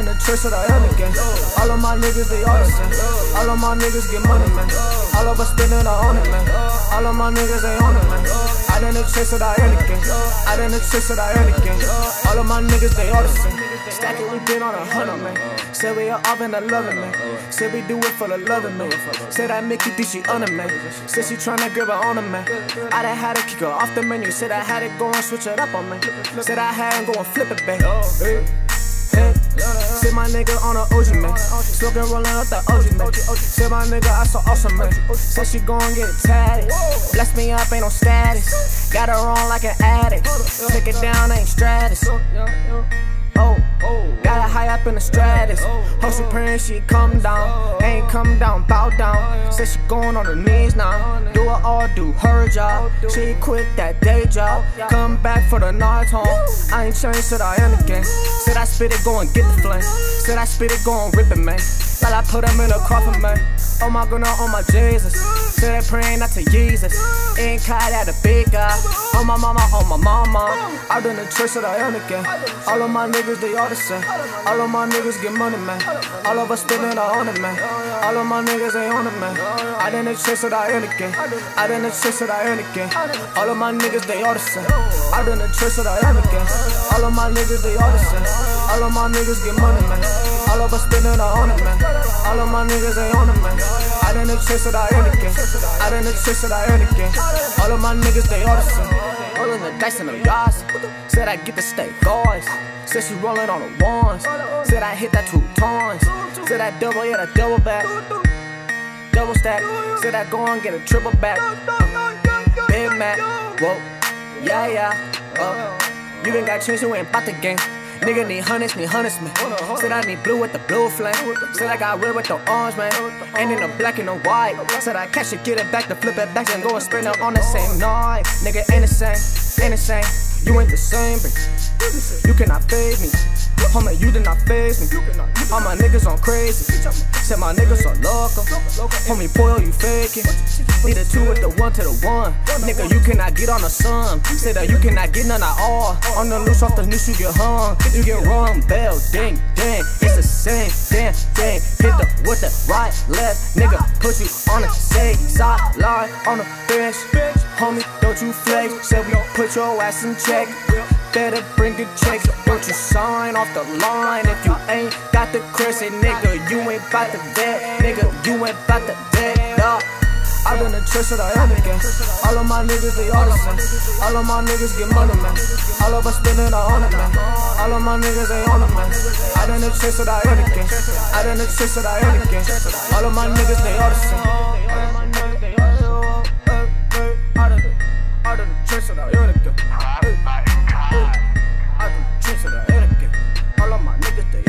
the tricks of the other gang. All of my niggas, they all. All of my niggas get money, man. All of us spending our own it, man. All of my niggas, they on it, man. I done the tricks of the other gang. I done the tricks of the other gang. All of my niggas, they all. Stack it, we been on a hundred, man. Say we are off in the loving, man. Say we do it for the loving, man. Say that Mickey think she on it, man. Say she tryna grab her on it, man. I done had to kick her off the menu. Said I had it go and switch it up on me. Said I had and go and flip it back. Hey. Said my nigga on a OG man. Smoking rolling up the OG man. My nigga I so awesome man. Said she gon' get tatted. Bless me up, ain't no status. Got her on like an addict. Take it down, ain't stratus. Oh, got her high up in the stratus. Hope she praying she come down. Ain't come down, bow down. Said she going on her knees now. Do it all, do her job. She quit that day job. Come back for the night home. I ain't changed, said I am again. Said I spit it, go and get the flame. Said I spit it, go and rip it, man. I put him in a coffin, man. Oh my god, oh my Jesus. Said praying not to Jesus. Ain't caught at a big guy. Oh my mama, oh my mama. I done the church that I am again. All of my niggas, they all the same. All of my niggas get money, man. All of us spending our on it, man. All of my niggas ain't on it, man. I done the church that I am again. I done the church that I am again. All of my niggas, they all the same. I done the church that I am again. All of my niggas, they all the same. All of my niggas get money, man. All of us spending our on it, man. All of my niggas ain't on it, man. I done the church that I am again. Done the church that I am again. All of my niggas, they same. Rolling the dice in the yards. Said I get the steak guards. Said she rolling on the ones. Said I hit that two tons. Said I double, yeah, that double back. Double stack. Said I go and get a triple back. Big Mac. Whoa. Yeah, yeah. Uh, you ain't got chance, you ain't about the game. Nigga need hundreds, need hundreds, man. Said I need blue with the blue flame. Said I got red with the orange, man. And in the black and the white. Said I catch it, get it back, to flip it back, and go and spend it on the same night. Nigga ain't the You ain't the same, bitch. You cannot fade me. Homie, you did not faze me. All my niggas on crazy. Said my niggas are loco. Homie, boy, you faking. Need a two with the one to the one. Nigga, you cannot get on the sun. Say that you cannot get none at all. On the loose off the noose, you get hung. You get run, bell, ding, ding. It's the same damn thing. Hit the with the right, left. Nigga, put you on the same side line on the bench. Don't you flex. Said we put your ass in check. Better bring a check. Don't you sign off the line if you ain't got the crescent, nigga. You ain't bout to vet, nigga. You ain't bout to vet, dog. I done the trust that I am again. All of my niggas, they all the same. All of my niggas get money, man. All of us spending our on it, man. All of my niggas ain't on man. I done the trust that I am again. I done the trust that I am again. All of my niggas, they all The. All of my niggas, they.